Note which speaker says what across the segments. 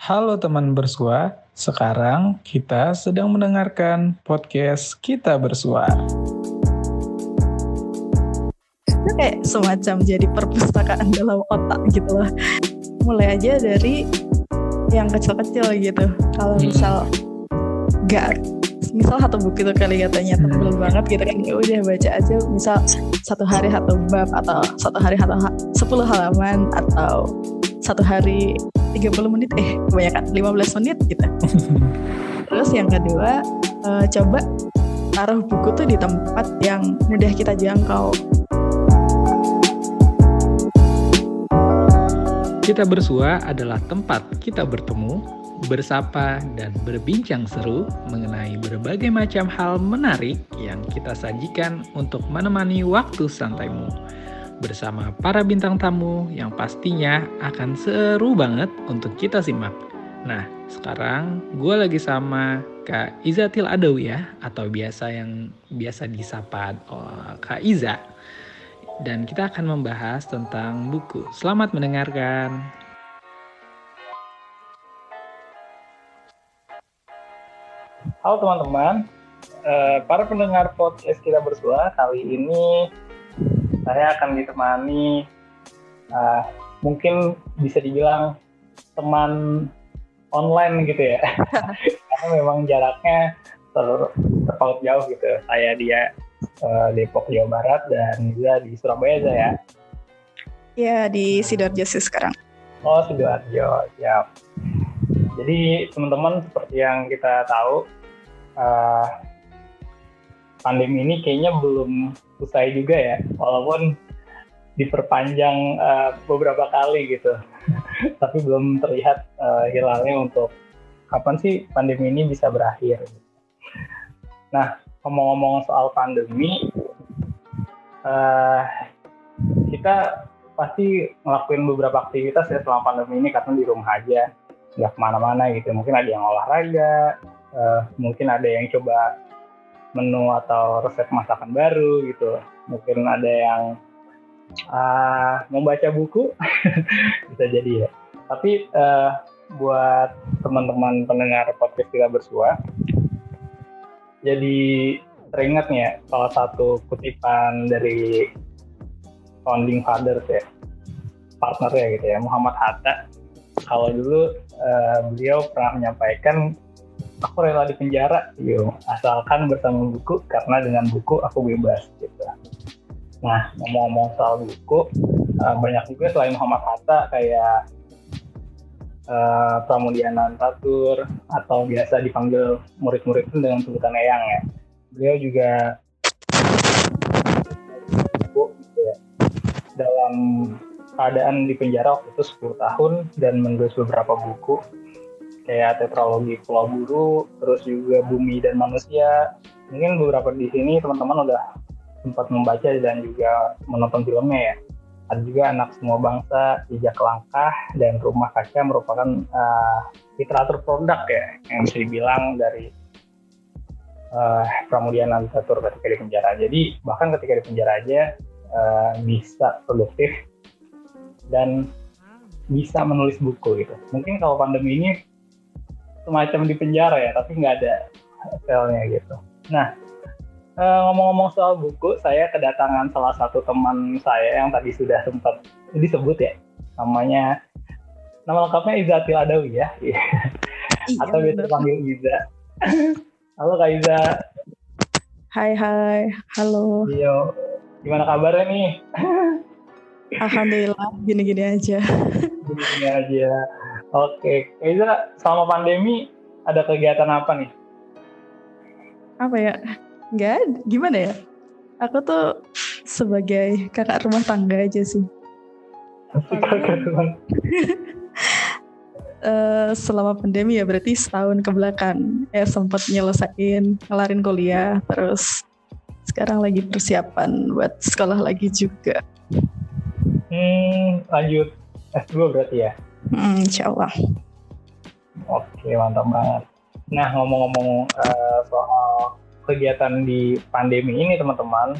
Speaker 1: Halo teman bersua, sekarang kita sedang mendengarkan podcast Kita Bersua.
Speaker 2: Itu kayak semacam jadi perpustakaan dalam otak gitu loh. Mulai aja dari yang kecil-kecil gitu. Kalau misal nggak misal satu buku itu kelihatannya tebel banget gitu kan ya udah baca aja misal satu hari satu bab atau satu hari satu 10 halaman atau satu hari 30 menit eh kebanyakan 15 menit gitu terus yang kedua eh, coba taruh buku tuh di tempat yang mudah kita jangkau
Speaker 1: Kita Bersua adalah tempat kita bertemu, bersapa, dan berbincang seru mengenai berbagai macam hal menarik yang kita sajikan untuk menemani waktu santaimu. Bersama para bintang tamu yang pastinya akan seru banget untuk kita simak. Nah, sekarang gue lagi sama Kak Izatil Adawi ya, atau biasa yang biasa disapa oh, Kak Iza. Dan kita akan membahas tentang buku. Selamat mendengarkan.
Speaker 3: Halo teman-teman, Eh, para pendengar podcast kita bersua kali ini saya akan ditemani eh, mungkin bisa dibilang teman online gitu ya, karena memang jaraknya ter- terpaut jauh gitu. Saya dia eh, Depok Jawa Barat dan dia di Surabaya aja ya.
Speaker 2: ya di sidoarjo sih sekarang
Speaker 3: Oh sidoarjo, siap. Jadi teman-teman seperti yang kita tahu, eh, pandemi ini kayaknya belum usai juga ya, walaupun diperpanjang eh, beberapa kali gitu, tapi belum terlihat eh, hilalnya untuk kapan sih pandemi ini bisa berakhir. Nah, ngomong-ngomong soal pandemi, eh, kita pasti ngelakuin beberapa aktivitas ya selama pandemi ini karena di rumah aja. Nggak ke mana-mana gitu. Mungkin ada yang olahraga eh, mungkin ada yang coba menu atau resep masakan baru gitu. Mungkin ada yang ah, membaca buku bisa jadi ya. Tapi eh, buat teman-teman pendengar podcast kita bersua jadi teringat nih ya salah satu kutipan dari founding fathers ya partner ya gitu ya Muhammad Hatta. Kalau dulu eh, beliau pernah menyampaikan aku rela di penjara yo asalkan bersama buku karena dengan buku aku bebas gitu. Nah ngomong-ngomong soal buku eh, banyak juga selain Muhammad Hatta kayak eh, Pramudia Nantatur atau biasa dipanggil murid-murid itu dengan sebutan Eyang ya. Beliau juga gitu ya. Dalam keadaan di penjara waktu itu 10 tahun dan menulis beberapa buku kayak tetralogi Pulau Buru, terus juga Bumi dan Manusia. Mungkin beberapa di sini teman-teman udah sempat membaca dan juga menonton filmnya ya. Ada juga Anak Semua Bangsa, Jejak Langkah, dan Rumah Kaca merupakan uh, literatur produk ya yang bisa dibilang dari uh, Pramudia Nantatur ketika di penjara. Jadi bahkan ketika di penjara aja uh, bisa produktif dan bisa menulis buku gitu. Mungkin kalau pandemi ini semacam di penjara ya, tapi nggak ada selnya gitu. Nah, eh, ngomong-ngomong soal buku, saya kedatangan salah satu teman saya yang tadi sudah sempat disebut ya, namanya nama lengkapnya Izatil Adawi ya,
Speaker 2: iya.
Speaker 3: Atau biasa panggil Iza. Halo Kak Iza,
Speaker 2: hai hai. Halo.
Speaker 3: Yo, gimana kabarnya nih?
Speaker 2: alhamdulillah gini-gini aja.
Speaker 3: Begini aja. Oke, Iza, selama pandemi ada kegiatan apa nih?
Speaker 2: apa ya ada. gimana ya aku tuh sebagai kakak rumah tangga aja sih Eh, selama pandemi ya berarti setahun ke belakang ya sempat nyelesain ngelarin kuliah terus sekarang lagi persiapan buat sekolah lagi juga
Speaker 3: Hmm, lanjut S2 berarti ya?
Speaker 2: Hmm, insya Allah
Speaker 3: Oke, mantap banget. Nah, ngomong-ngomong eh, soal kegiatan di pandemi ini, teman-teman.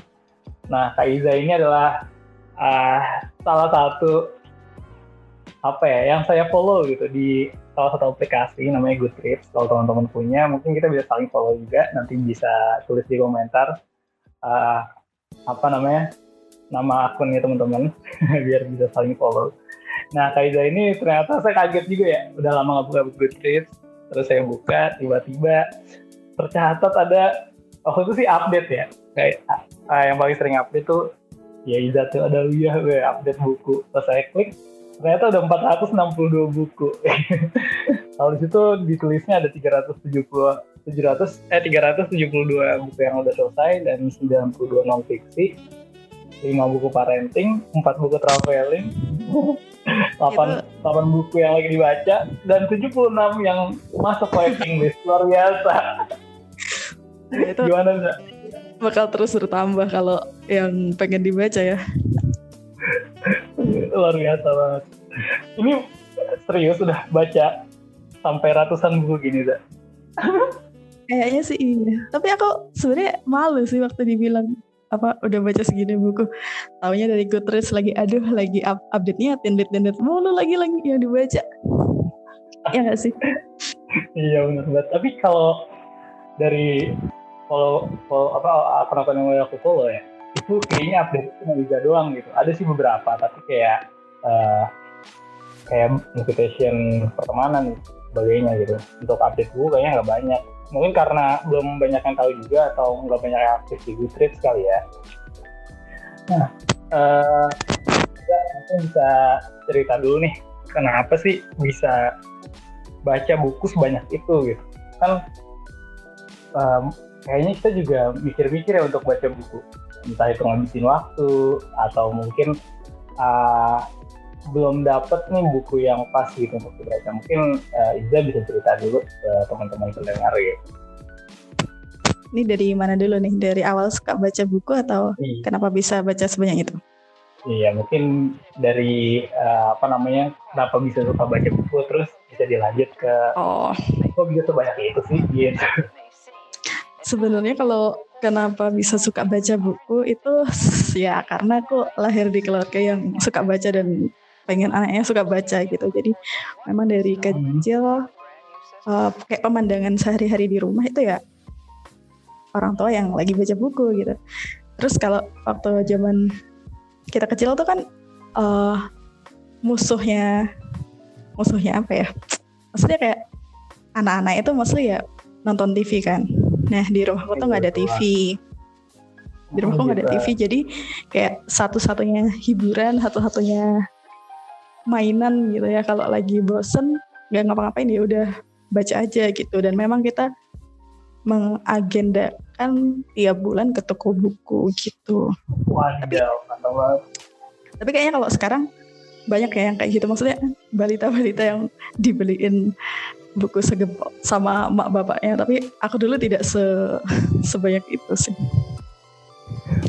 Speaker 3: Nah, Kak Iza ini adalah eh, salah satu apa ya yang saya follow gitu di salah satu aplikasi namanya Goodreads. Kalau teman-teman punya, mungkin kita bisa saling follow juga. Nanti bisa tulis di komentar uh, apa namanya nama akunnya teman-teman biar bisa saling follow. Nah, Kaiza ini ternyata saya kaget juga ya. Udah lama nggak buka Goodreads, terus saya buka, tiba-tiba tercatat ada waktu itu sih update ya. Kayak uh, yang paling sering update tuh ya Iza tuh ada Wiyah update buku. Pas saya klik, ternyata ada 462 buku. Kalau di situ ditulisnya ada 370 700 eh 372 buku yang udah selesai dan 92 non fiksi, 5 buku parenting, 4 buku traveling, 8, 8 buku yang lagi dibaca dan 76 yang masuk waiting list. Luar biasa.
Speaker 2: itu Gimana sih? Bakal terus bertambah kalau yang pengen dibaca ya
Speaker 3: luar biasa banget ini serius udah baca sampai ratusan buku gini
Speaker 2: kayaknya sih iya tapi aku sebenarnya malu sih waktu dibilang apa udah baca segini buku. Taunya dari Goodreads lagi aduh lagi up update nya tindit tindit mulu lagi lagi yang dibaca. Ya gak sih?
Speaker 3: Iya benar banget. Tapi kalau dari follow follow apa akun-akun yang aku follow ya itu kayaknya update cuma bisa doang gitu. Ada sih beberapa tapi kayak uh, kayak motivation pertemanan sebagainya gitu. Untuk update gue kayaknya nggak banyak mungkin karena belum banyak yang tahu juga atau nggak banyak yang aktif di Goodreads kali ya. Nah uh, mungkin bisa cerita dulu nih kenapa sih bisa baca buku sebanyak itu gitu? Kan um, kayaknya kita juga mikir-mikir ya untuk baca buku. Entah itu ngabisin waktu atau mungkin uh, belum dapet nih buku yang pas gitu untuk dibaca. Mungkin uh, Iza bisa cerita dulu ke teman-teman pendengar ya.
Speaker 2: Ini dari mana dulu nih? Dari awal suka baca buku atau iya. kenapa bisa baca sebanyak itu?
Speaker 3: Iya, mungkin dari uh, apa namanya, kenapa bisa suka baca buku, terus bisa dilanjut ke, oh, kok bisa sebanyak itu sih? Gitu.
Speaker 2: Sebenarnya kalau kenapa bisa suka baca buku itu ya karena aku lahir di keluarga yang suka baca dan pengen anaknya suka baca gitu. Jadi memang dari hmm. kecil uh, kayak pemandangan sehari-hari di rumah itu ya orang tua yang lagi baca buku gitu. Terus kalau waktu zaman kita kecil tuh kan uh, musuhnya musuhnya apa ya? Maksudnya kayak anak-anak itu maksudnya ya nonton TV kan. Nah di rumahku tuh nggak ada TV. Di rumahku nggak ada TV, jadi kayak satu-satunya hiburan, satu-satunya mainan gitu ya. Kalau lagi bosen nggak ngapa-ngapain ya udah baca aja gitu. Dan memang kita mengagendakan tiap bulan ke toko buku gitu.
Speaker 3: Waduh, mantap
Speaker 2: Tapi kayaknya kalau sekarang banyak ya yang kayak gitu maksudnya balita-balita yang dibeliin buku segempok sama mak bapaknya tapi aku dulu tidak se sebanyak itu sih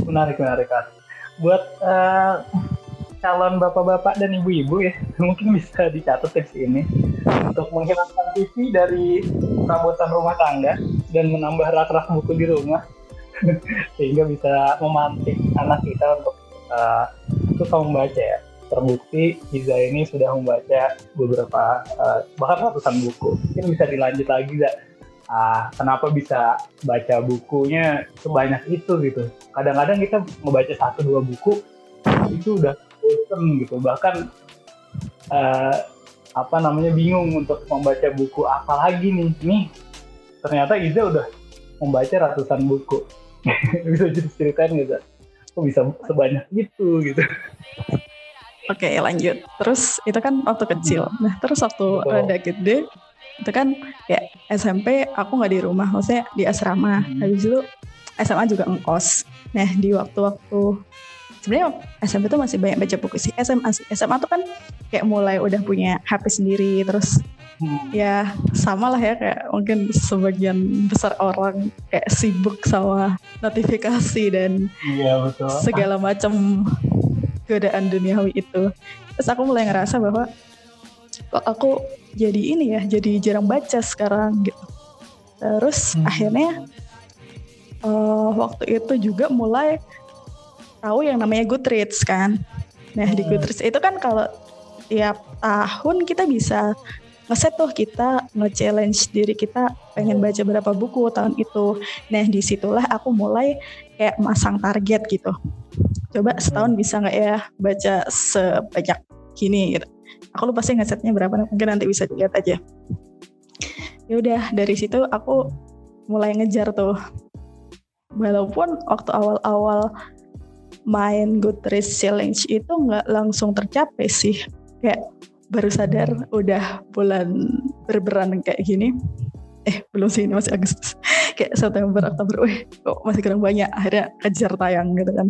Speaker 3: menarik menarik kan buat uh, calon bapak-bapak dan ibu-ibu ya mungkin bisa dicatat tips ini untuk menghilangkan TV dari perabotan rumah tangga dan menambah rak-rak buku di rumah sehingga bisa memantik anak kita untuk uh, suka membaca ya terbukti Iza ini sudah membaca beberapa uh, bahkan ratusan buku. Mungkin bisa dilanjut lagi Za. Uh, kenapa bisa baca bukunya sebanyak itu gitu. Kadang-kadang kita membaca satu dua buku itu udah bosen gitu. Bahkan uh, apa namanya bingung untuk membaca buku apa lagi nih. Nih ternyata Iza udah membaca ratusan buku. bisa ceritain gitu. Kok bisa sebanyak itu gitu.
Speaker 2: Oke okay, lanjut. Terus itu kan waktu kecil. Hmm. Nah terus waktu oh. rada gede itu kan ya SMP aku nggak di rumah, maksudnya di asrama. Hmm. Habis itu SMA juga ngkos. Nah di waktu-waktu sebenarnya SMP tuh masih banyak baca buku sih. SMA sih. SMA tuh kan kayak mulai udah punya HP sendiri terus hmm. ya sama lah ya kayak mungkin sebagian besar orang kayak sibuk sama notifikasi dan
Speaker 3: iya, betul.
Speaker 2: segala macam godaan duniawi itu terus aku mulai ngerasa bahwa kok aku jadi ini ya jadi jarang baca sekarang gitu terus hmm. akhirnya uh, waktu itu juga mulai tahu yang namanya Goodreads kan nah di hmm. Goodreads itu kan kalau tiap tahun kita bisa ngeset tuh kita nge-challenge diri kita pengen baca berapa buku tahun itu. Nah di situlah aku mulai kayak masang target gitu. Coba setahun bisa nggak ya baca sebanyak gini gitu. Aku lupa sih ngesetnya berapa, mungkin nanti bisa dilihat aja. Ya udah dari situ aku mulai ngejar tuh. Walaupun waktu awal-awal main Goodreads Challenge itu nggak langsung tercapai sih. Kayak baru sadar udah bulan berberan kayak gini. Eh belum sih ini masih Agustus. Kayak September Oktober weh kok masih kurang banyak. Akhirnya kejar tayang gitu kan.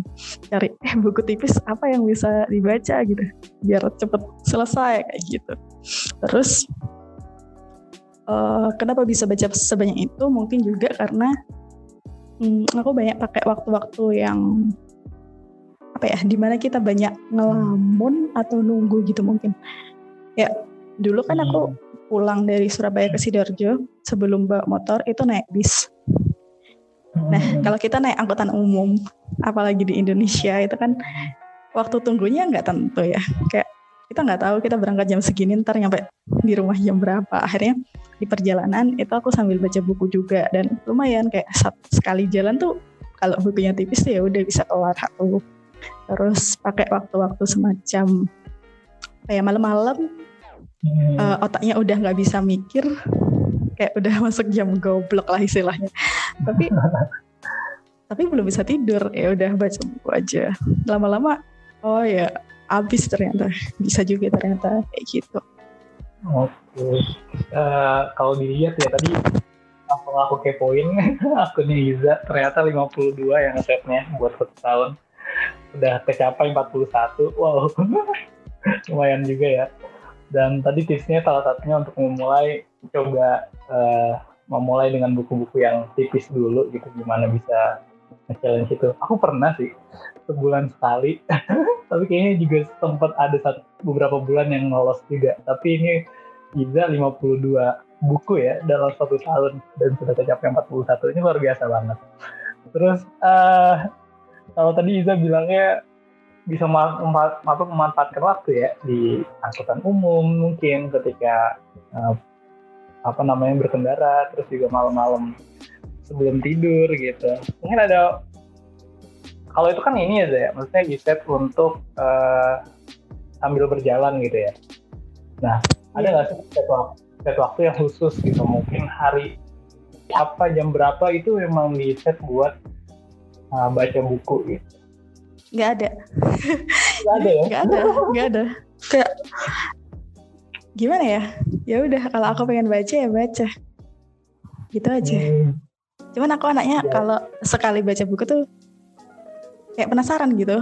Speaker 2: Cari eh buku tipis apa yang bisa dibaca gitu biar cepet selesai kayak gitu. Terus uh, kenapa bisa baca sebanyak itu? Mungkin juga karena hmm, aku banyak pakai waktu-waktu yang apa ya di mana kita banyak ngelamun atau nunggu gitu mungkin Ya, dulu kan aku hmm. pulang dari Surabaya ke Sidoarjo sebelum bawa motor itu naik bis. Nah, hmm. kalau kita naik angkutan umum, apalagi di Indonesia itu kan waktu tunggunya nggak tentu ya. Kayak kita nggak tahu kita berangkat jam segini ntar nyampe di rumah jam berapa. Akhirnya di perjalanan itu aku sambil baca buku juga dan lumayan kayak sekali jalan tuh kalau bukunya tipis ya udah bisa keluar satu. Terus pakai waktu-waktu semacam kayak malam-malam. Hmm. uh, otaknya udah nggak bisa mikir kayak udah masuk jam goblok lah istilahnya. Tapi tapi belum bisa tidur. Ya udah baca buku aja. Lama-lama oh ya habis ternyata. Bisa juga ternyata kayak gitu.
Speaker 3: Oke. Okay. uh, eh, kalau dilihat ya tadi langsung aku kepoin akunnya Iza. Ternyata 52 yang setnya buat satu tahun udah kecapai 41 wow. Lumayan juga ya. Dan tadi tipsnya salah satunya untuk memulai coba uh, memulai dengan buku-buku yang tipis dulu gitu gimana bisa challenge itu. Aku pernah sih sebulan sekali. Tapi kayaknya juga sempat ada satu beberapa bulan yang lolos juga. Tapi ini Iza 52 buku ya dalam satu tahun. Dan sudah tercapai 41 ini luar biasa banget. Terus uh, kalau tadi Iza bilangnya bisa mampu memanfaatkan waktu ya di angkutan umum mungkin ketika uh, apa namanya berkendara terus juga malam-malam sebelum tidur gitu. Mungkin ada kalau itu kan ini ya ya maksudnya di set untuk uh, sambil berjalan gitu ya. Nah ada nggak sih set waktu, set waktu yang khusus gitu? Mungkin hari apa jam berapa itu memang di set buat uh, baca buku gitu.
Speaker 2: Nggak ada.
Speaker 3: Nggak ada ya?
Speaker 2: Nggak ada nggak ada. Kayak gimana ya? Ya udah kalau aku pengen baca ya baca. Gitu aja. Hmm. cuman aku anaknya ya. kalau sekali baca buku tuh kayak penasaran gitu.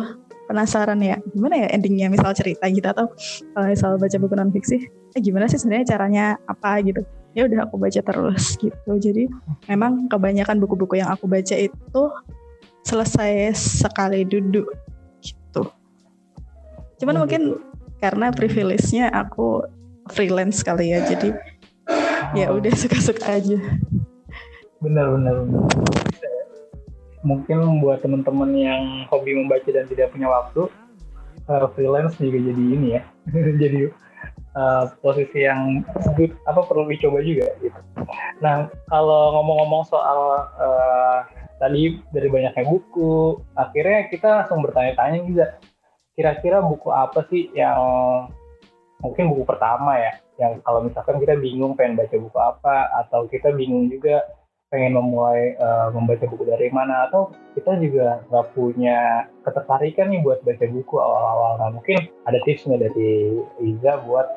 Speaker 2: Penasaran ya gimana ya endingnya? Misal cerita gitu atau kalau misal baca buku non fiksi eh gimana sih sebenarnya caranya apa? gitu. Ya udah aku baca terus gitu. Jadi memang kebanyakan buku-buku yang aku baca itu selesai sekali duduk gitu. Cuman oh, mungkin karena privilege-nya aku freelance kali ya, jadi ya oh. ya udah suka-suka aja.
Speaker 3: Benar, benar, benar. Mungkin buat teman-teman yang hobi membaca dan tidak punya waktu, uh, freelance juga jadi ini ya, jadi uh, posisi yang good, apa perlu dicoba juga gitu. Nah, kalau ngomong-ngomong soal uh, tadi dari banyaknya buku. Akhirnya kita langsung bertanya-tanya juga kira-kira buku apa sih yang mungkin buku pertama ya yang kalau misalkan kita bingung pengen baca buku apa atau kita bingung juga pengen memulai uh, membaca buku dari mana atau kita juga nggak punya ketertarikan nih buat baca buku awal-awal. Nah mungkin ada tipsnya dari Iza buat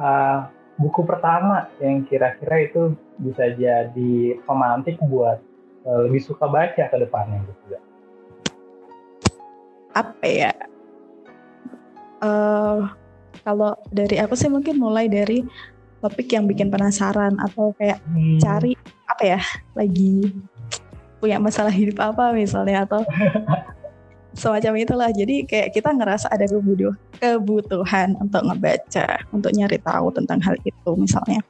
Speaker 3: uh, buku pertama yang kira-kira itu bisa jadi pemantik buat lebih suka baca ke depannya gitu ya.
Speaker 2: Apa ya? Uh, kalau dari aku sih mungkin mulai dari topik yang bikin penasaran atau kayak hmm. cari apa ya lagi punya masalah hidup apa misalnya atau semacam itulah. Jadi kayak kita ngerasa ada kebutuhan kebutuhan untuk ngebaca untuk nyari tahu tentang hal itu misalnya.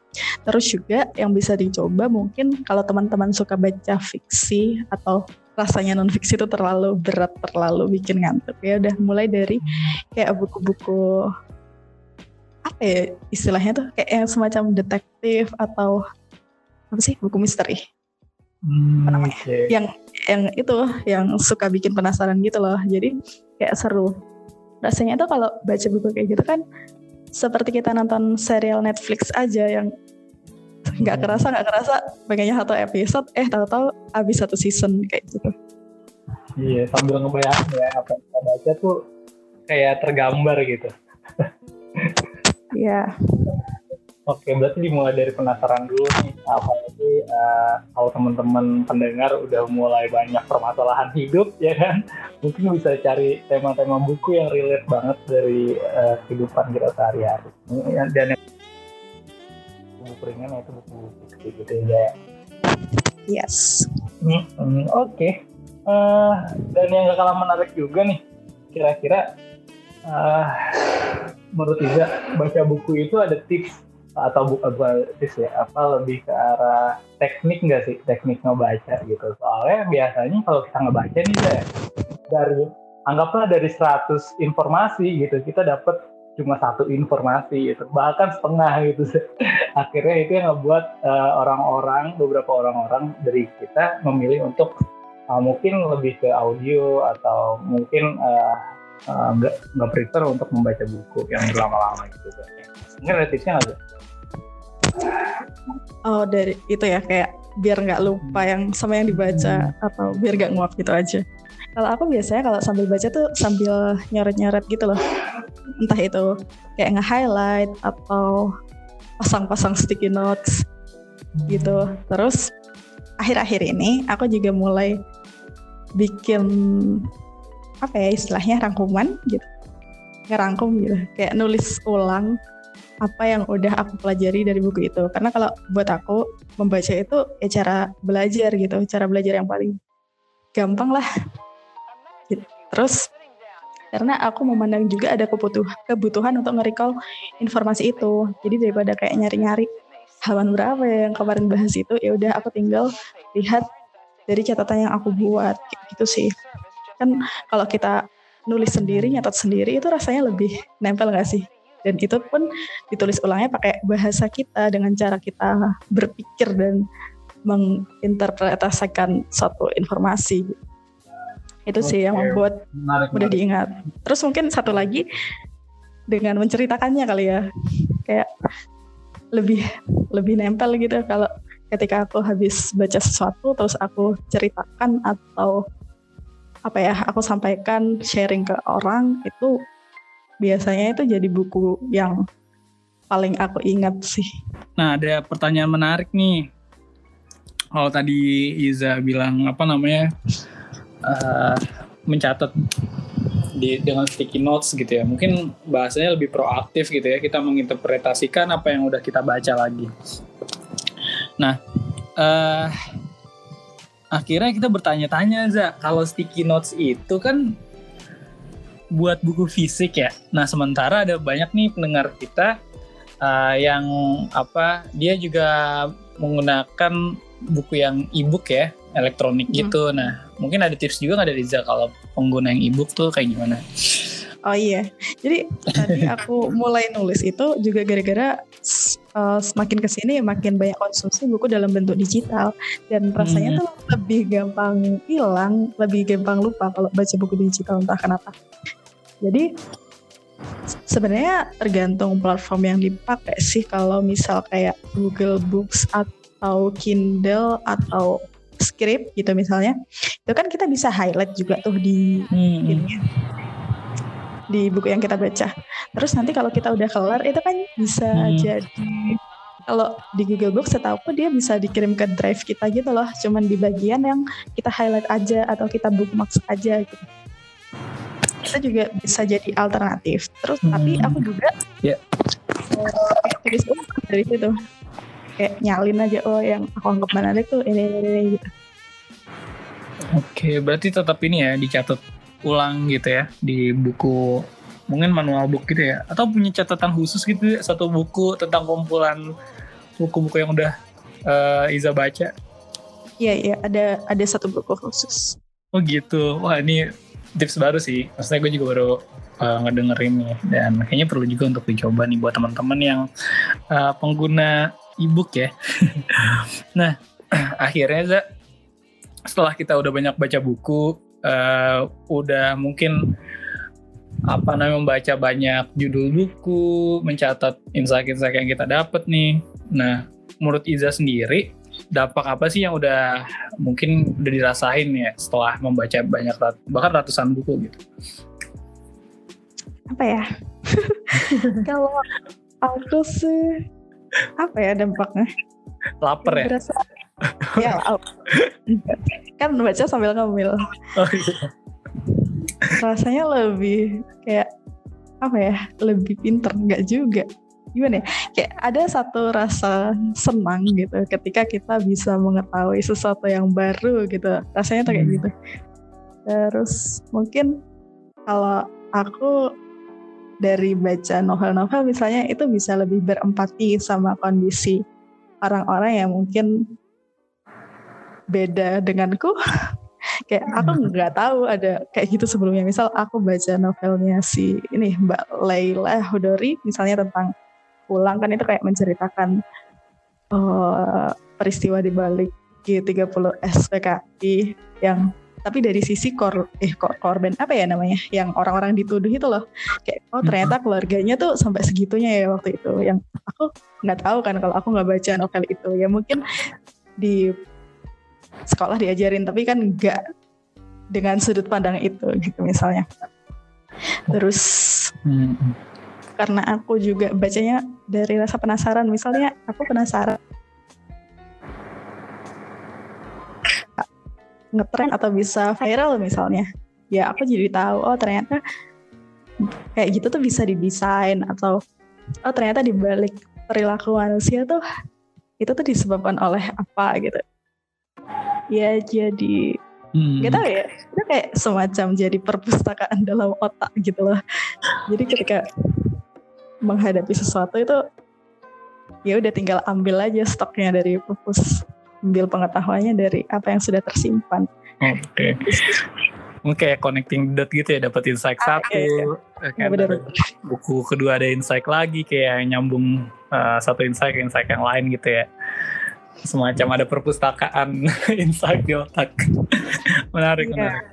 Speaker 2: Terus juga yang bisa dicoba mungkin kalau teman-teman suka baca fiksi atau rasanya non fiksi itu terlalu berat terlalu bikin ngantuk ya udah mulai dari kayak buku-buku apa ya istilahnya tuh? Kayak yang semacam detektif atau apa sih? Buku misteri.
Speaker 3: Hmm,
Speaker 2: Apa namanya?
Speaker 3: oke.
Speaker 2: yang yang itu yang suka bikin penasaran gitu loh jadi kayak seru rasanya tuh kalau baca buku kayak gitu kan seperti kita nonton serial Netflix aja yang nggak
Speaker 3: Hmm.
Speaker 2: kerasa nggak kerasa pengennya satu episode eh tahu-tahu habis satu season kayak gitu
Speaker 3: Iya, sambil ngebayangin ya apa yang kita baca tuh kayak tergambar gitu.
Speaker 2: ya
Speaker 3: Oke, berarti dimulai dari penasaran dulu nih. Apalagi eh, kalau teman-teman pendengar udah mulai banyak permasalahan hidup, ya kan? Mungkin bisa cari tema-tema buku yang relate banget dari eh, kehidupan kita sehari-hari. Ini- Dan yang buku ringan itu buku gitu ya.
Speaker 2: yes
Speaker 3: Hmm, hmm, Oke. Eh, dan yang gak kalah menarik juga nih, kira-kira eh, menurut Iza baca buku itu ada tips atau bukan bukan tips ya, apa lebih ke arah teknik nggak sih, teknik ngebaca gitu. Soalnya biasanya kalau kita ngebaca nih Za, dari anggaplah dari 100 informasi gitu, kita dapat cuma satu informasi gitu, bahkan setengah gitu. Akhirnya itu yang ngebuat eh, orang-orang, beberapa orang-orang dari kita memilih untuk uh, mungkin lebih ke audio atau mungkin uh, uh, nggak nggak prefer untuk membaca buku yang berlama-lama gitu kan. Mungkin ada tipsnya nggak?
Speaker 2: Oh dari itu ya kayak biar nggak lupa yang sama yang dibaca atau biar nggak nguap gitu aja kalau aku biasanya kalau sambil baca tuh sambil nyoret-nyoret gitu loh entah itu kayak nge-highlight atau pasang-pasang sticky notes gitu. Terus akhir-akhir ini aku juga mulai bikin apa ya istilahnya rangkuman gitu. Ngerangkum gitu. Kayak nulis ulang apa yang udah aku pelajari dari buku itu. Karena kalau buat aku membaca itu ya cara belajar gitu, cara belajar yang paling gampang lah. Gitu. Terus karena aku memandang juga ada kebutuhan kebutuhan untuk nge-recall informasi itu. Jadi daripada kayak nyari-nyari halaman berapa ya yang kemarin bahas itu, ya udah aku tinggal lihat dari catatan yang aku buat gitu sih. Kan kalau kita nulis sendiri, nyatat sendiri itu rasanya lebih nempel gak sih? Dan itu pun ditulis ulangnya pakai bahasa kita dengan cara kita berpikir dan menginterpretasikan suatu informasi. Itu sih yang membuat
Speaker 3: Menarik,
Speaker 2: mudah
Speaker 3: menarik.
Speaker 2: diingat. Terus mungkin satu lagi dengan menceritakannya kali ya, kayak lebih lebih nempel gitu kalau ketika aku habis baca sesuatu terus aku ceritakan atau apa ya aku sampaikan sharing ke orang itu biasanya itu jadi buku yang paling aku ingat sih.
Speaker 1: Nah, ada pertanyaan menarik nih. Kalau tadi Iza bilang apa namanya eh, mencatat di dengan sticky notes gitu ya, mungkin bahasanya lebih proaktif gitu ya. Kita menginterpretasikan apa yang udah kita baca lagi. Nah, eh akhirnya kita bertanya-tanya Za, kalau sticky notes itu kan buat buku fisik ya. Nah, sementara ada banyak nih pendengar kita uh, yang apa dia juga menggunakan buku yang e-book ya elektronik
Speaker 2: Hmm.
Speaker 1: gitu nah mungkin ada tips juga nggak dari Za kalau pengguna yang e-book tuh kayak gimana
Speaker 2: Oh iya, jadi tadi aku mulai nulis itu juga gara-gara uh, semakin ke sini makin banyak konsumsi buku dalam bentuk digital dan rasanya
Speaker 1: Hmm.
Speaker 2: tuh lebih gampang hilang, lebih gampang lupa kalau baca buku digital entah kenapa. Jadi sebenarnya tergantung platform yang dipakai sih kalau misal kayak Google Books atau Kindle atau Script gitu misalnya, itu kan kita bisa highlight juga tuh di
Speaker 1: hmm.
Speaker 2: di buku yang kita baca. Terus nanti kalau kita udah kelar itu kan bisa
Speaker 1: Hmm.
Speaker 2: jadi kalau di Google Books setahu dia bisa dikirim ke drive kita gitu loh, cuman di bagian yang kita highlight aja atau kita bookmarks aja gitu. Itu juga bisa jadi alternatif. Terus tapi
Speaker 1: Hmm.
Speaker 2: aku juga
Speaker 1: Ya.
Speaker 2: eh, kayak tulis ulang dari situ. Kayak nyalin aja oh yang aku anggap menarik tuh ini ini, ini gitu.
Speaker 1: oke berarti tetap ini ya dicatat ulang gitu ya di buku mungkin manual book gitu ya atau punya catatan khusus gitu ya, satu buku tentang kumpulan buku-buku yang udah eh, Iza baca
Speaker 2: Iya iya ada ada satu buku khusus.
Speaker 1: Oh gitu. Wah ini tips baru sih. Maksudnya gue juga baru
Speaker 3: uh, ngedengerin ya dan kayaknya perlu juga untuk dicoba nih buat teman-teman yang uh, pengguna ebook ya. nah akhirnya Za, setelah kita udah banyak baca buku, uh, udah mungkin apa namanya membaca banyak judul buku, mencatat insight-insight yang kita dapat nih. Nah, menurut Iza sendiri, dampak apa sih yang udah mungkin udah dirasain ya setelah membaca banyak bahkan ratusan buku gitu?
Speaker 2: Apa ya? Kalau aku sih apa ya dampaknya?
Speaker 3: Laper ya? Berasa,
Speaker 2: ya, kan baca sambil ngambil. Oh, iya rasanya lebih kayak apa ya lebih pinter nggak juga gimana ya? Kayak ada satu rasa senang gitu ketika kita bisa mengetahui sesuatu yang baru gitu. Rasanya tuh kayak hmm. gitu. Terus mungkin kalau aku dari baca novel-novel misalnya itu bisa lebih berempati sama kondisi orang-orang yang mungkin beda denganku. Kayak aku hmm. nggak tahu ada kayak gitu sebelumnya. Misal aku baca novelnya si ini Mbak Laila Hodori misalnya tentang pulang kan itu kayak menceritakan uh, peristiwa di balik G30 SPKI yang tapi dari sisi kor eh kor korban apa ya namanya yang orang-orang dituduh itu loh. Kayak oh ternyata keluarganya tuh sampai segitunya ya waktu itu. Yang aku nggak tahu kan kalau aku nggak baca novel itu. Ya mungkin di sekolah diajarin tapi kan enggak dengan sudut pandang itu gitu misalnya. Terus hmm. Karena aku juga bacanya dari rasa penasaran. Misalnya aku penasaran. Ngetren atau bisa viral misalnya. Ya aku jadi tahu oh ternyata kayak gitu tuh bisa didesain atau oh ternyata dibalik perilaku manusia tuh itu tuh disebabkan oleh apa gitu. Ya jadi Hmm. Gak tau ya, itu kayak semacam jadi perpustakaan dalam otak gitu loh. Jadi ketika menghadapi sesuatu itu ya udah tinggal ambil aja stoknya dari pupus, ambil pengetahuannya dari apa yang sudah tersimpan.
Speaker 3: Oke. Okay. Mungkin kayak connecting dot gitu ya, dapat insight ah, satu, iya, iya. Kan, ya, buku kedua ada insight lagi kayak nyambung uh, satu insight ke insight yang lain gitu ya semacam ada perpustakaan insight di otak. menarik, yeah. menarik.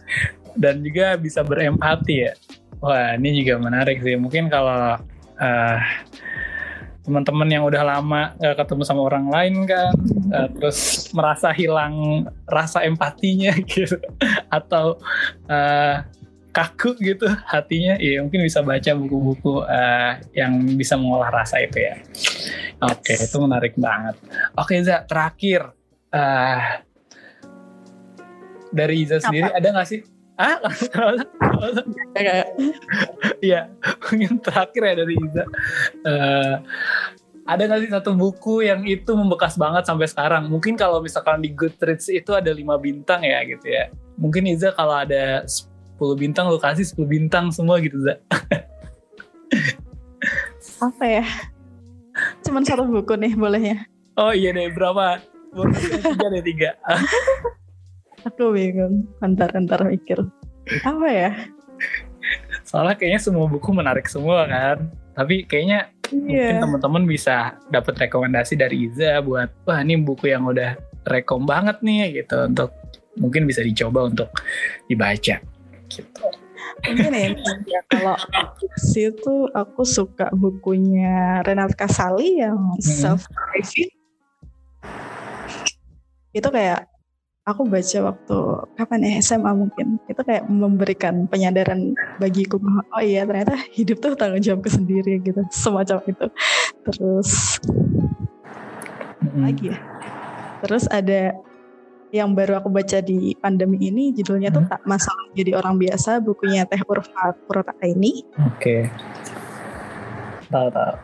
Speaker 3: Dan juga bisa berempati ya. Wah, ini juga menarik sih. Mungkin kalau uh, teman-teman yang udah lama uh, ketemu sama orang lain kan, uh, terus merasa hilang rasa empatinya gitu, atau uh, kaku gitu hatinya, ya mungkin bisa baca buku-buku uh, yang bisa mengolah rasa itu ya. Oke, okay, itu menarik banget. Oke, okay, Za, terakhir uh, dari Iza sendiri Apa? ada nggak sih? Ah, Iya, mungkin terakhir ya dari Iza. Uh, ada nggak sih satu buku yang itu membekas banget sampai sekarang? Mungkin kalau misalkan di Goodreads itu ada lima bintang ya gitu ya. Mungkin Iza kalau ada 10 bintang lo kasih 10 bintang semua gitu Za
Speaker 2: apa ya? Cuman satu buku nih bolehnya.
Speaker 3: Oh iya deh berapa? Tiga deh tiga
Speaker 2: aku bingung antar mikir apa ya
Speaker 3: soalnya kayaknya semua buku menarik semua kan tapi kayaknya yeah. mungkin teman-teman bisa dapat rekomendasi dari Iza buat wah ini buku yang udah rekom banget nih gitu untuk mungkin bisa dicoba untuk dibaca gitu.
Speaker 2: Mungkin ya, kalau fiksi itu aku suka bukunya Renat Kasali yang hmm. self review. Itu kayak aku baca waktu kapan ya SMA mungkin itu kayak memberikan penyadaran bagiku bahwa oh iya ternyata hidup tuh tanggung jawabku sendiri gitu semacam itu terus hmm. lagi ya terus ada yang baru aku baca di pandemi ini judulnya hmm. tuh tak masalah jadi orang biasa bukunya Teh Urfa Purata ini.
Speaker 3: Oke. Okay. Tahu tahu.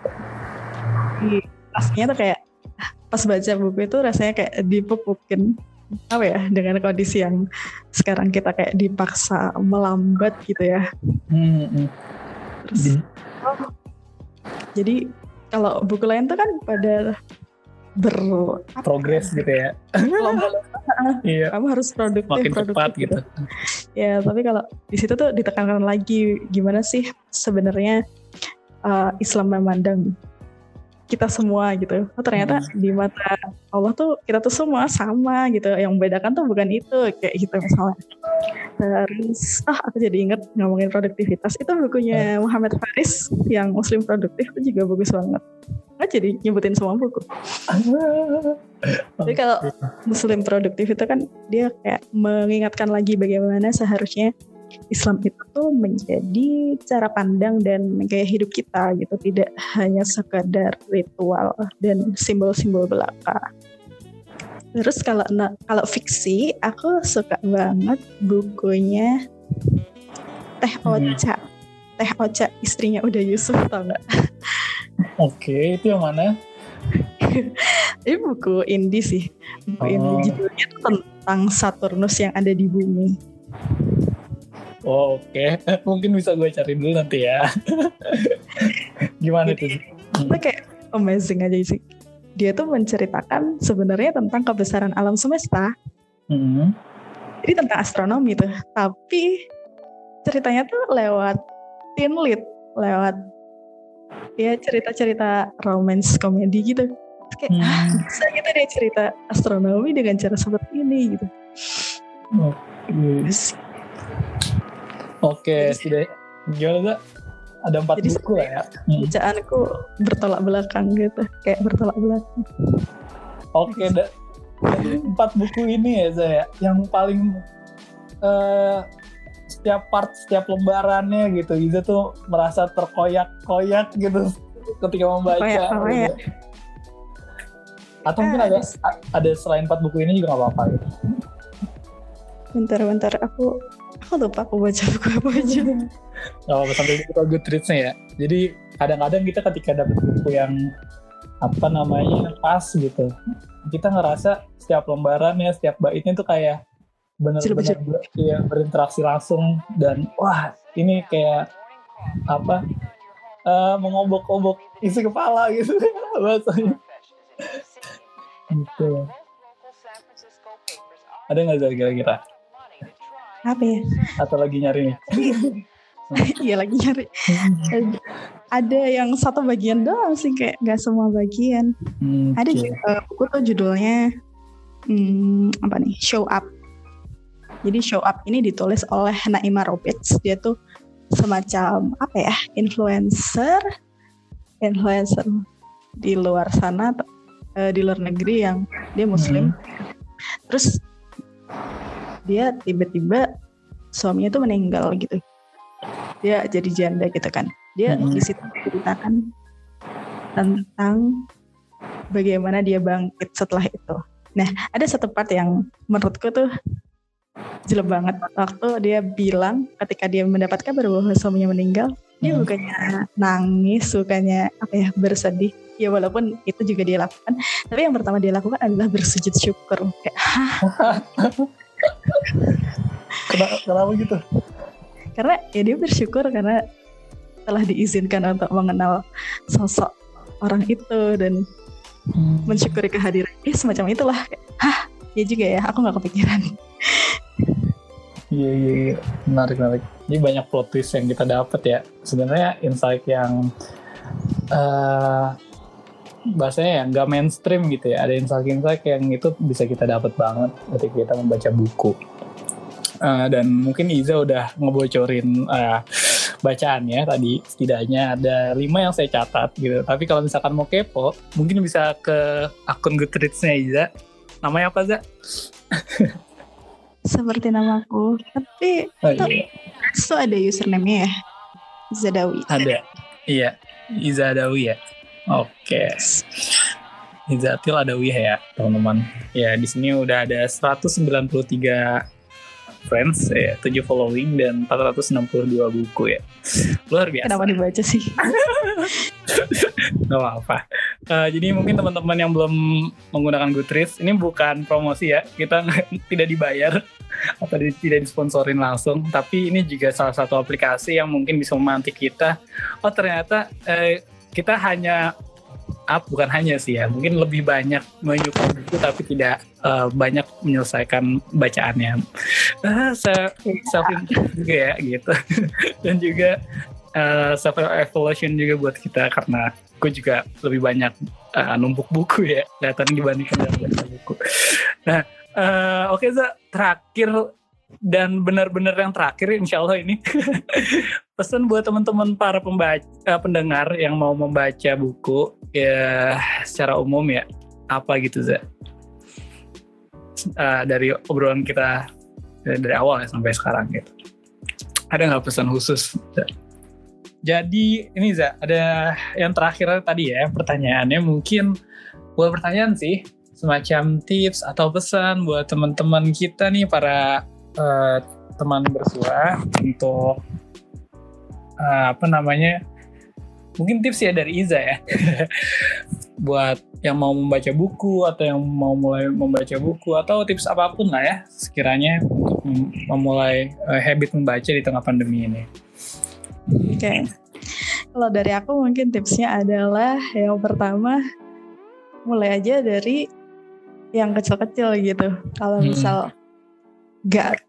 Speaker 2: Rasanya tuh kayak pas baca buku itu rasanya kayak dipupukin apa ya dengan kondisi yang sekarang kita kayak dipaksa melambat gitu ya. Hmm. hmm. Terus, oh, jadi kalau buku lain tuh kan pada ber
Speaker 3: progres gitu ya.
Speaker 2: iya. Kamu harus produktif,
Speaker 3: Makin produktif cepat gitu. gitu.
Speaker 2: ya tapi kalau di situ tuh ditekankan lagi gimana sih sebenarnya uh, Islam memandang kita semua gitu. Oh ternyata hmm. di mata Allah tuh kita tuh semua sama gitu. Yang membedakan tuh bukan itu kayak gitu misalnya. Terus ah aku jadi inget ngomongin produktivitas itu bukunya hmm. Muhammad Faris yang Muslim produktif itu juga bagus banget. Ah jadi nyebutin semua buku. Jadi kalau Muslim produktif itu kan dia kayak mengingatkan lagi bagaimana seharusnya Islam itu tuh menjadi cara pandang dan gaya hidup kita gitu, tidak hanya sekadar ritual dan simbol-simbol belaka. Terus kalau kalau fiksi, aku suka banget bukunya Teh hmm. Ocha. Hmm. Teh Ocha istrinya udah Yusuf tau nggak?
Speaker 3: Oke, itu yang mana?
Speaker 2: Ini buku indie sih. Buku oh. indie judulnya tentang Saturnus yang ada di bumi.
Speaker 3: Oh, Oke, okay. mungkin bisa gue cari dulu nanti ya. Gimana tuh?
Speaker 2: Itu kayak amazing aja sih. Dia tuh menceritakan sebenarnya tentang kebesaran alam semesta. Mm-hmm. Jadi tentang astronomi tuh. Tapi ceritanya tuh lewat teen lead, lewat ya cerita-cerita romance komedi gitu. kayak ah, bisa gitu deh cerita astronomi dengan cara seperti ini gitu.
Speaker 3: Oke. Okay. Oke, sudah gimana Ada empat Jadi buku lah ya.
Speaker 2: Hmm. Bacaanku bertolak belakang gitu, kayak bertolak belakang.
Speaker 3: Oke, da dari empat buku ini ya saya, yang paling uh, setiap part, setiap lembarannya gitu, Iza tuh merasa terkoyak-koyak gitu ketika membaca. Koyak, koyak. Gitu. Atau mungkin ada ada selain empat buku ini juga gak apa-apa gitu.
Speaker 2: Bentar-bentar, aku aku lupa aku baca buku apa aja.
Speaker 3: Oh sampai kita Goodreads-nya ya. Jadi kadang-kadang kita ketika dapat buku yang apa namanya pas gitu kita ngerasa setiap lembarannya setiap baitnya tuh kayak benar-benar ya, berinteraksi langsung dan wah ini kayak apa uh, mengobok-obok isi kepala gitu. Bahasanya gitu. Ada nggak kira-kira
Speaker 2: apa ya?
Speaker 3: Atau lagi nyari nih?
Speaker 2: Iya lagi nyari. Ada yang satu bagian doang sih kayak nggak semua bagian. Hmm, Ada okay. uh, buku tuh judulnya hmm, apa nih? Show Up. Jadi Show Up ini ditulis oleh Naima Roberts. Dia tuh semacam apa ya? Influencer, influencer di luar sana, uh, di luar negeri yang dia Muslim. Hmm. Terus dia tiba-tiba suaminya tuh meninggal gitu. Dia jadi janda gitu kan. Dia hmm. di situ ceritakan tentang bagaimana dia bangkit setelah itu. Nah ada satu part yang menurutku tuh jelek banget. Waktu dia bilang ketika dia mendapat kabar bahwa suaminya meninggal dia hmm. bukannya nangis bukannya apa ya bersedih. Ya walaupun itu juga dia lakukan. Tapi yang pertama dia lakukan adalah bersujud syukur. Kayak
Speaker 3: kenapa, kenapa gitu?
Speaker 2: Karena ya dia bersyukur karena telah diizinkan untuk mengenal sosok orang itu dan hmm. mensyukuri kehadiran. Ya semacam itulah. Hah, ya juga ya. Aku nggak kepikiran.
Speaker 3: Iya, iya, iya. Menarik, menarik. Ini banyak plot twist yang kita dapat ya. Sebenarnya insight yang uh, bahasanya ya nggak mainstream gitu ya. Ada insight-insight yang itu bisa kita dapat banget ketika kita membaca buku. Uh, dan mungkin Iza udah ngebocorin uh, bacaannya tadi. Setidaknya ada lima yang saya catat gitu. Tapi kalau misalkan mau kepo mungkin bisa ke akun Goodreads-nya Iza. Namanya apa Za?
Speaker 2: seperti namaku. Tapi oh, iya. itu ada username-nya ya? Zadawi.
Speaker 3: Ada. Iya. Iza Dawi ya Oke. Okay. Izatil ada wih ya, teman-teman. Ya, di sini udah ada 193 friends ya, 7 following dan 462 buku ya. Luar biasa.
Speaker 2: Kenapa dibaca sih?
Speaker 3: Gak apa-apa. Uh, jadi mungkin teman-teman yang belum menggunakan Goodreads, ini bukan promosi ya. Kita tidak dibayar atau tidak disponsorin langsung, tapi ini juga salah satu aplikasi yang mungkin bisa memantik kita. Oh ternyata eh, kita hanya up bukan hanya sih ya mungkin lebih banyak menyukai buku tapi tidak uh, banyak menyelesaikan bacaannya. Uh, self juga ya gitu. Dan juga uh, self evaluation juga buat kita karena gue juga lebih banyak uh, numpuk buku ya kelihatan dibandingkan dengan buku. Nah uh, oke okay, Za terakhir dan benar-benar yang terakhir insya Allah ini pesan buat teman-teman para pembaca uh, pendengar yang mau membaca buku ya secara umum ya apa gitu Za uh, dari obrolan kita dari awal ya sampai sekarang gitu ada nggak pesan khusus Za? jadi ini Za ada yang terakhir tadi ya pertanyaannya mungkin buat pertanyaan sih semacam tips atau pesan buat teman-teman kita nih para uh, teman bersua untuk uh, apa namanya mungkin tips ya dari Iza ya buat yang mau membaca buku atau yang mau mulai membaca buku atau tips apa pun lah ya sekiranya untuk memulai uh, habit membaca di tengah pandemi ini.
Speaker 2: Oke, okay. kalau dari aku mungkin tipsnya adalah yang pertama mulai aja dari yang kecil-kecil gitu. Kalau hmm. Gak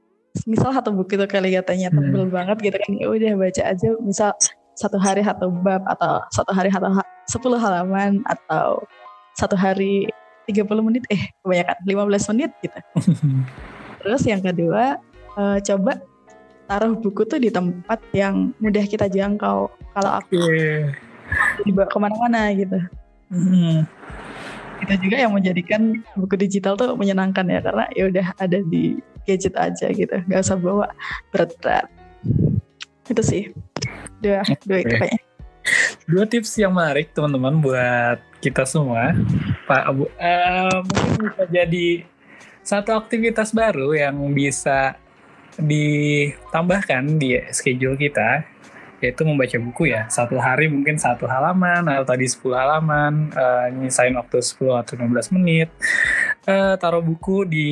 Speaker 2: misal satu buku itu kali katanya tebel hmm. banget gitu kan. Ya udah baca aja. Misal satu hari satu bab atau satu hari satu sepuluh halaman atau satu hari 30 menit. Eh kebanyakan 15 menit gitu. Terus yang kedua uh, coba taruh buku tuh di tempat yang mudah kita jangkau. Kalau aku yeah. dibawa ke mana-mana gitu. Hmm. Itu juga yang menjadikan buku digital tuh menyenangkan ya karena ya udah ada di gadget aja gitu. Nggak usah bawa berat-berat. Itu sih. Dua dua itu kayaknya.
Speaker 3: Dua tips yang menarik teman-teman buat kita semua. Pak Abu uh, mungkin bisa jadi satu aktivitas baru yang bisa ditambahkan di schedule kita yaitu membaca buku ya. Satu hari mungkin satu halaman atau tadi 10 halaman uh, nyisain waktu 10 atau 15 menit uh, taruh buku di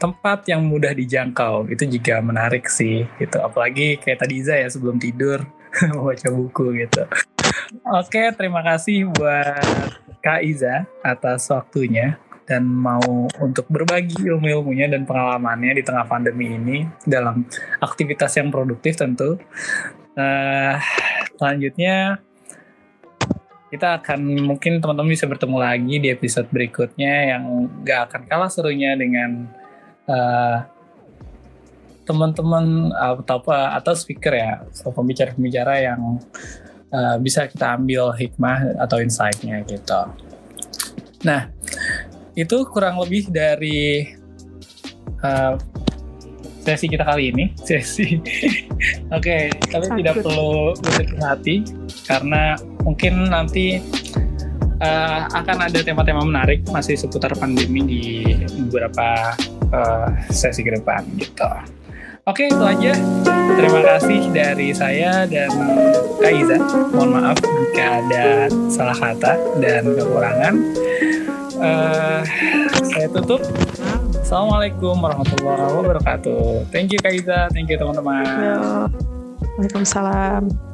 Speaker 3: tempat yang mudah dijangkau. Itu juga menarik sih gitu. Apalagi kayak tadi Iza ya sebelum tidur membaca buku gitu. Oke terima kasih buat Kak Iza atas waktunya dan mau untuk berbagi ilmu-ilmunya dan pengalamannya di tengah pandemi ini dalam aktivitas yang produktif tentu. Uh, selanjutnya kita akan mungkin teman-teman bisa bertemu lagi di episode berikutnya yang gak akan kalah serunya dengan uh, teman-teman atau atau speaker ya atau pembicara-pembicara yang uh, bisa kita ambil hikmah atau insight-nya gitu. Nah, itu kurang lebih dari uh, sesi kita kali ini. Sesi. Oke okay, kalian tidak perlu berkecil hati karena mungkin nanti uh, akan ada tema-tema menarik masih seputar pandemi di beberapa uh, sesi ke depan gitu Oke itu aja. Terima kasih dari saya dan Kaiza. Mohon maaf jika ada salah kata dan kekurangan uh, saya tutup. Assalamualaikum warahmatullahi wabarakatuh. Thank you Kaiza, thank you teman-teman.
Speaker 2: Waalaikumsalam.